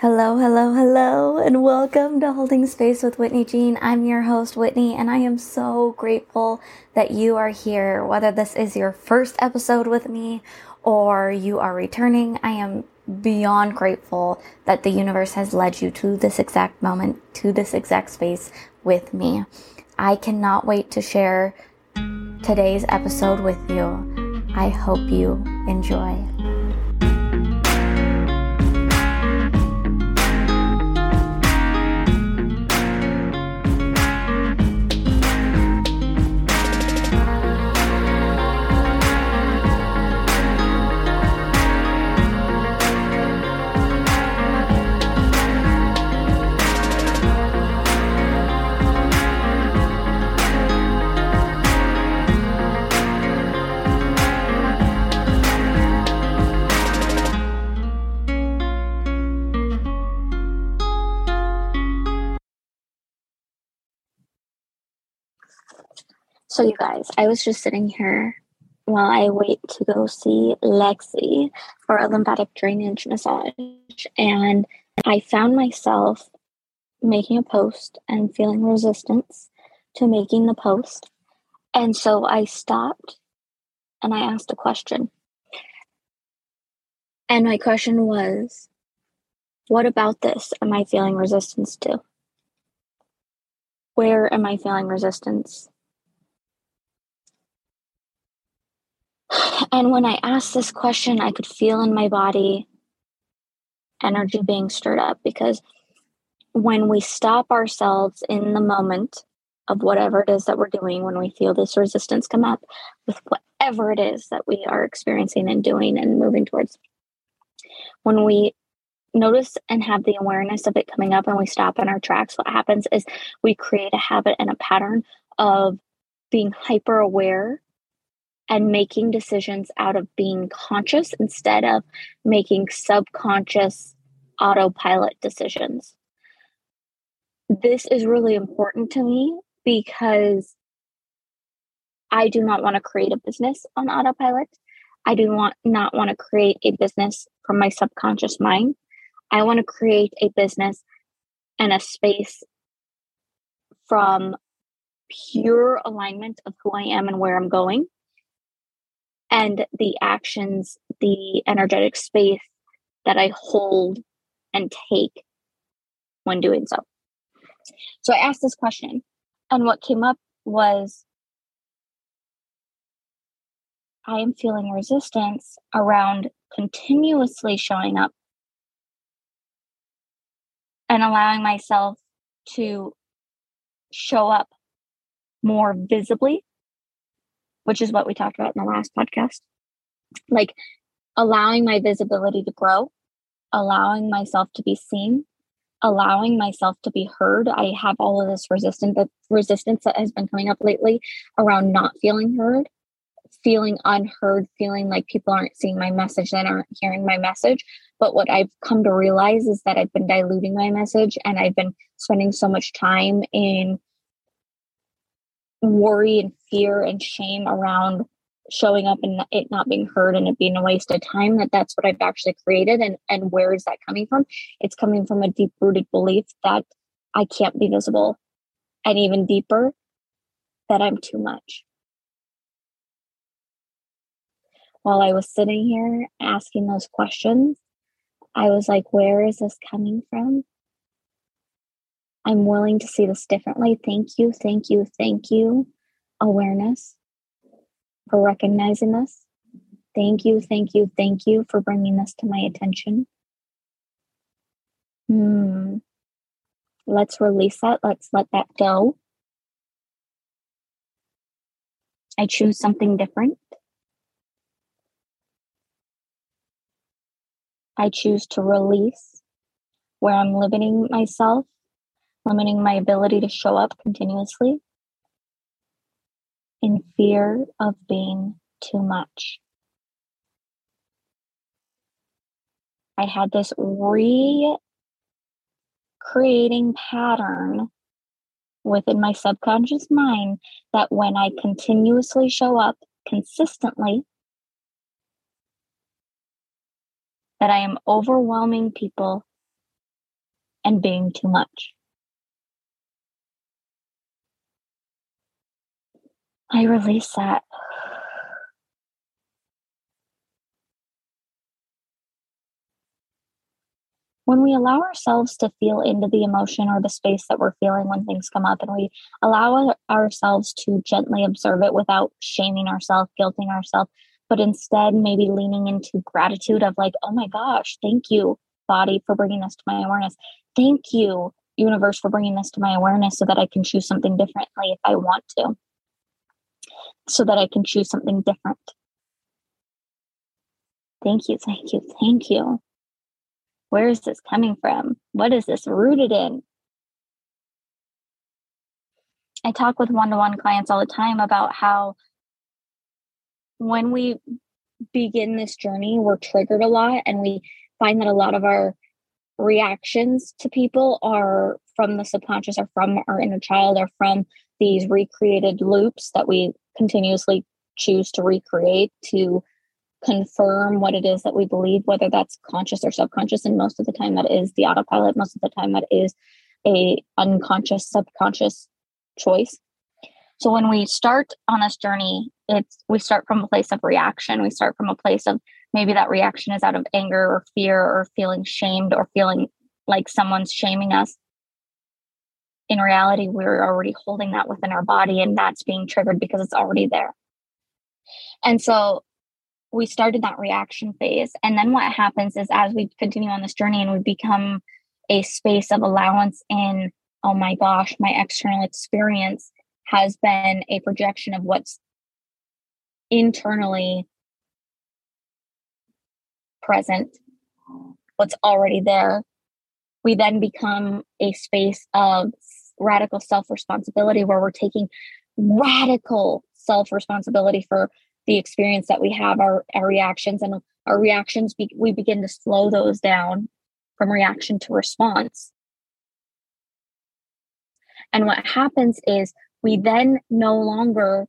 Hello, hello, hello, and welcome to Holding Space with Whitney Jean. I'm your host, Whitney, and I am so grateful that you are here. Whether this is your first episode with me or you are returning, I am beyond grateful that the universe has led you to this exact moment, to this exact space with me. I cannot wait to share today's episode with you. I hope you enjoy. So, you guys, I was just sitting here while I wait to go see Lexi for a lymphatic drainage massage. And I found myself making a post and feeling resistance to making the post. And so I stopped and I asked a question. And my question was, what about this am I feeling resistance to? Where am I feeling resistance? And when I asked this question, I could feel in my body energy being stirred up because when we stop ourselves in the moment of whatever it is that we're doing, when we feel this resistance come up with whatever it is that we are experiencing and doing and moving towards, when we notice and have the awareness of it coming up and we stop in our tracks, what happens is we create a habit and a pattern of being hyper aware and making decisions out of being conscious instead of making subconscious autopilot decisions. This is really important to me because I do not want to create a business on autopilot. I do want not want to create a business from my subconscious mind. I want to create a business and a space from pure alignment of who I am and where I'm going and the actions, the energetic space that I hold and take when doing so. So I asked this question, and what came up was I am feeling resistance around continuously showing up and allowing myself to show up more visibly which is what we talked about in the last podcast. Like allowing my visibility to grow, allowing myself to be seen, allowing myself to be heard. I have all of this resistance that resistance that has been coming up lately around not feeling heard, feeling unheard, feeling like people aren't seeing my message and aren't hearing my message. But what I've come to realize is that I've been diluting my message and I've been spending so much time in worry and fear and shame around showing up and it not being heard and it being a waste of time that that's what i've actually created and and where is that coming from? It's coming from a deep rooted belief that i can't be visible and even deeper that i'm too much. While i was sitting here asking those questions i was like where is this coming from I'm willing to see this differently. Thank you, thank you, thank you. Awareness for recognizing this. Thank you, thank you, thank you for bringing this to my attention. Hmm. Let's release that. Let's let that go. I choose something different. I choose to release where I'm limiting myself limiting my ability to show up continuously in fear of being too much. I had this recreating pattern within my subconscious mind that when I continuously show up consistently, that I am overwhelming people and being too much. I release that. When we allow ourselves to feel into the emotion or the space that we're feeling when things come up, and we allow ourselves to gently observe it without shaming ourselves, guilting ourselves, but instead maybe leaning into gratitude of like, oh my gosh, thank you, body, for bringing this to my awareness. Thank you, universe, for bringing this to my awareness so that I can choose something differently if I want to, so that I can choose something different. Thank you, thank you, thank you. Where is this coming from? What is this rooted in? I talk with one to one clients all the time about how when we begin this journey, we're triggered a lot and we find that a lot of our reactions to people are from the subconscious or from our inner child or from these recreated loops that we continuously choose to recreate to confirm what it is that we believe whether that's conscious or subconscious and most of the time that is the autopilot most of the time that is a unconscious subconscious choice so when we start on this journey, it's we start from a place of reaction. We start from a place of maybe that reaction is out of anger or fear or feeling shamed or feeling like someone's shaming us. In reality, we're already holding that within our body and that's being triggered because it's already there. And so we started that reaction phase. And then what happens is as we continue on this journey and we become a space of allowance in, oh my gosh, my external experience has been a projection of what's internally present, what's already there. We then become a space of radical self responsibility where we're taking radical self responsibility for the experience that we have, our, our reactions, and our reactions, be, we begin to slow those down from reaction to response. And what happens is we then no longer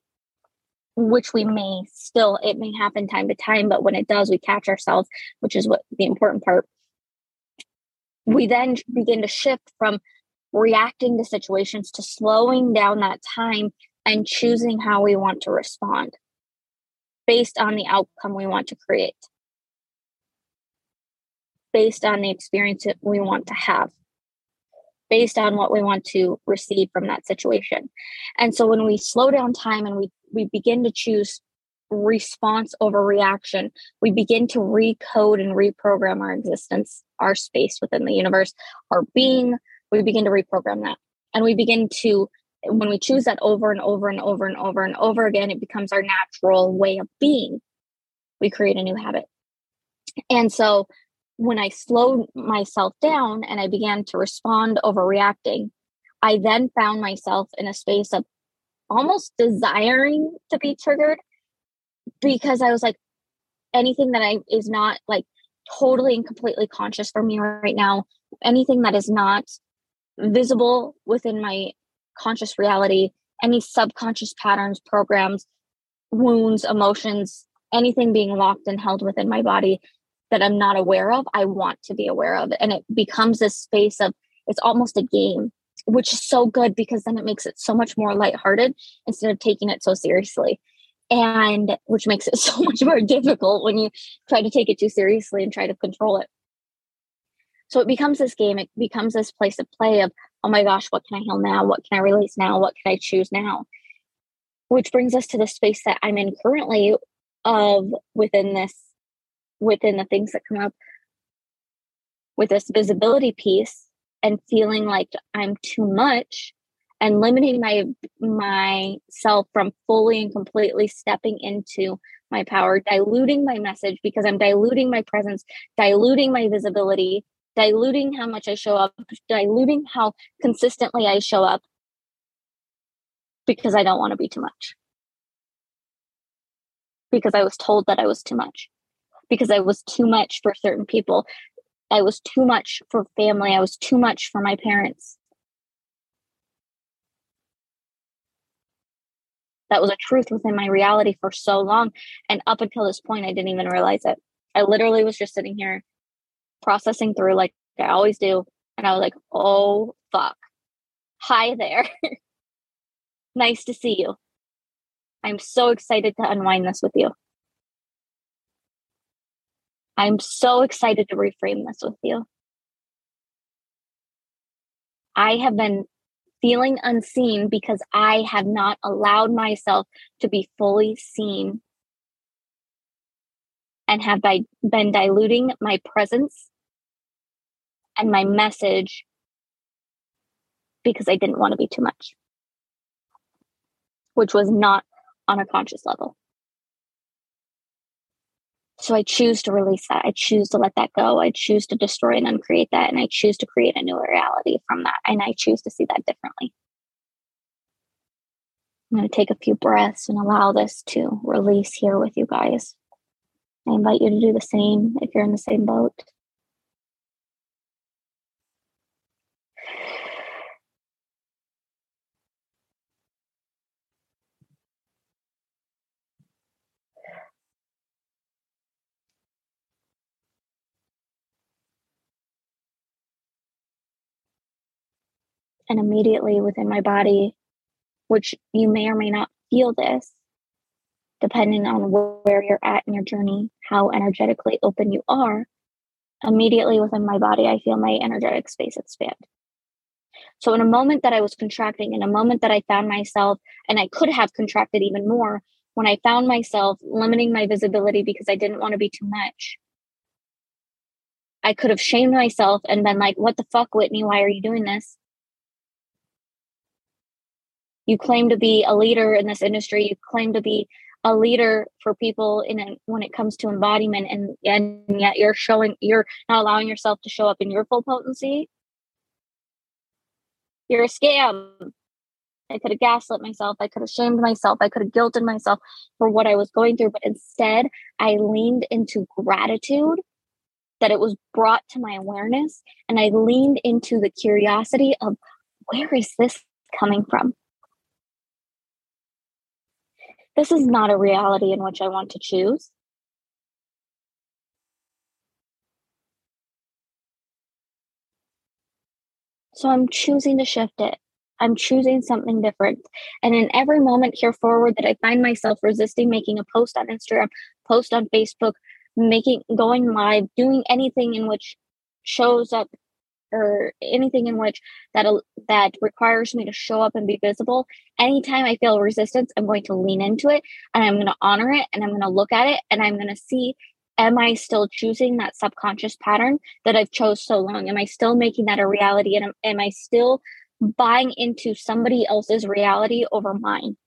which we may still it may happen time to time but when it does we catch ourselves which is what the important part we then begin to shift from reacting to situations to slowing down that time and choosing how we want to respond based on the outcome we want to create based on the experience that we want to have based on what we want to receive from that situation. And so when we slow down time and we we begin to choose response over reaction, we begin to recode and reprogram our existence, our space within the universe, our being, we begin to reprogram that. And we begin to when we choose that over and over and over and over and over again, it becomes our natural way of being. We create a new habit. And so when I slowed myself down and I began to respond overreacting, I then found myself in a space of almost desiring to be triggered because I was like, anything that I is not like totally and completely conscious for me right now, anything that is not visible within my conscious reality, any subconscious patterns, programs, wounds, emotions, anything being locked and held within my body that I'm not aware of, I want to be aware of. And it becomes this space of it's almost a game, which is so good because then it makes it so much more lighthearted instead of taking it so seriously. And which makes it so much more difficult when you try to take it too seriously and try to control it. So it becomes this game, it becomes this place of play of, oh my gosh, what can I heal now? What can I release now? What can I choose now? Which brings us to the space that I'm in currently of within this within the things that come up with this visibility piece and feeling like I'm too much and limiting my myself from fully and completely stepping into my power diluting my message because i'm diluting my presence diluting my visibility diluting how much i show up diluting how consistently i show up because i don't want to be too much because i was told that i was too much because I was too much for certain people. I was too much for family. I was too much for my parents. That was a truth within my reality for so long. And up until this point, I didn't even realize it. I literally was just sitting here processing through like I always do. And I was like, oh, fuck. Hi there. nice to see you. I'm so excited to unwind this with you. I'm so excited to reframe this with you. I have been feeling unseen because I have not allowed myself to be fully seen and have by, been diluting my presence and my message because I didn't want to be too much, which was not on a conscious level. So I choose to release that. I choose to let that go. I choose to destroy and uncreate that. And I choose to create a new reality from that. And I choose to see that differently. I'm going to take a few breaths and allow this to release here with you guys. I invite you to do the same if you're in the same boat. and immediately within my body, which you may or may not feel this, depending on where you're at in your journey, how energetically open you are, immediately within my body, I feel my energetic space expand. So, in a moment that I was contracting, in a moment that I found myself, and I could have contracted even more, when I found myself limiting my visibility because I didn't want to be too much, I could have shamed myself and been like, What the fuck, Whitney? Why are you doing this? you claim to be a leader in this industry you claim to be a leader for people in when it comes to embodiment and and yet you're showing you're not allowing yourself to show up in your full potency? You're a scam. I could have gaslit myself. I could have shamed myself. I could have guilted myself for what i was going through but instead i leaned into gratitude that it was brought to my awareness and i leaned into the curiosity of where is this coming from this is not a reality in which I want to choose. So I'm choosing to shift it. I'm choosing something different. And in every moment here forward that I find myself resisting making a post on Instagram, post on Facebook, making going live, doing anything in which shows up or anything in which that that requires me to show up and be visible anytime i feel resistance i'm going to lean into it and i'm going to honor it and i'm going to look at it and i'm going to see am i still choosing that subconscious pattern that i've chose so long? Am i still making that a reality and am, am i still buying into somebody else's reality over mine?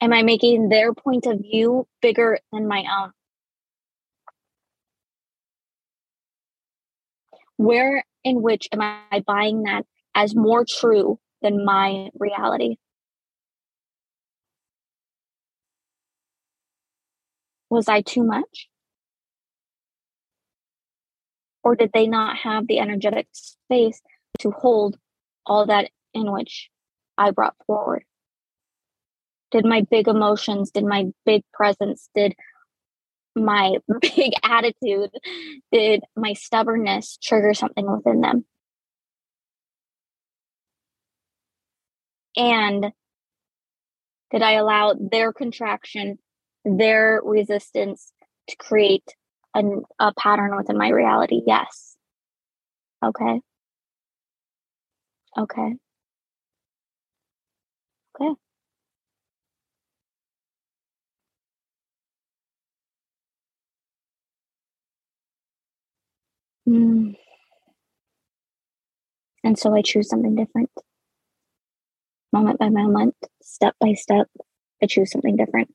Am i making their point of view bigger than my own where in which am I buying that as more true than my reality? Was I too much? Or did they not have the energetic space to hold all that in which I brought forward? Did my big emotions, did my big presence, did my big attitude did my stubbornness trigger something within them. And did i allow their contraction their resistance to create an, a pattern within my reality? Yes. Okay. Okay. Okay Mm. And so I choose something different. Moment by moment, step by step, I choose something different.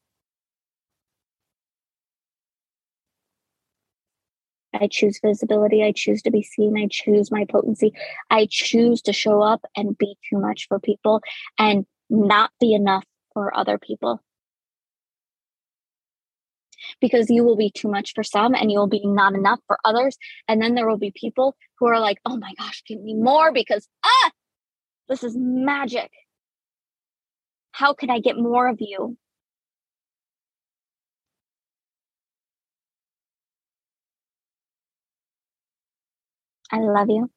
I choose visibility. I choose to be seen. I choose my potency. I choose to show up and be too much for people and not be enough for other people because you will be too much for some and you'll be not enough for others. And then there will be people who are like, oh my gosh, give me more because, ah, this is magic. How can I get more of you? I love you.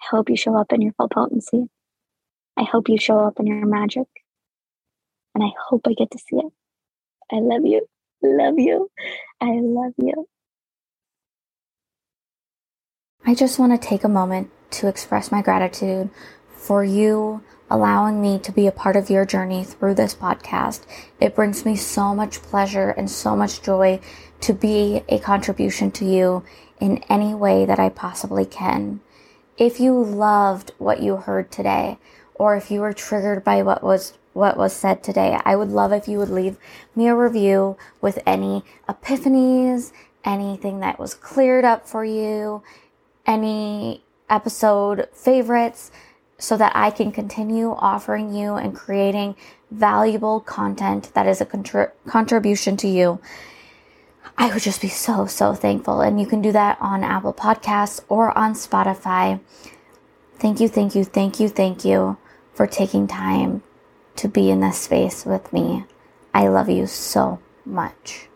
I hope you show up in your full potency. I hope you show up in your magic. And I hope I get to see it. I love you. Love you. I love you. I just want to take a moment to express my gratitude for you allowing me to be a part of your journey through this podcast. It brings me so much pleasure and so much joy to be a contribution to you in any way that I possibly can. If you loved what you heard today, or if you were triggered by what was what was said today, I would love if you would leave me a review with any epiphanies, anything that was cleared up for you, any episode favorites, so that I can continue offering you and creating valuable content that is a contri- contribution to you. I would just be so, so thankful. And you can do that on Apple Podcasts or on Spotify. Thank you, thank you, thank you, thank you for taking time to be in this space with me. I love you so much.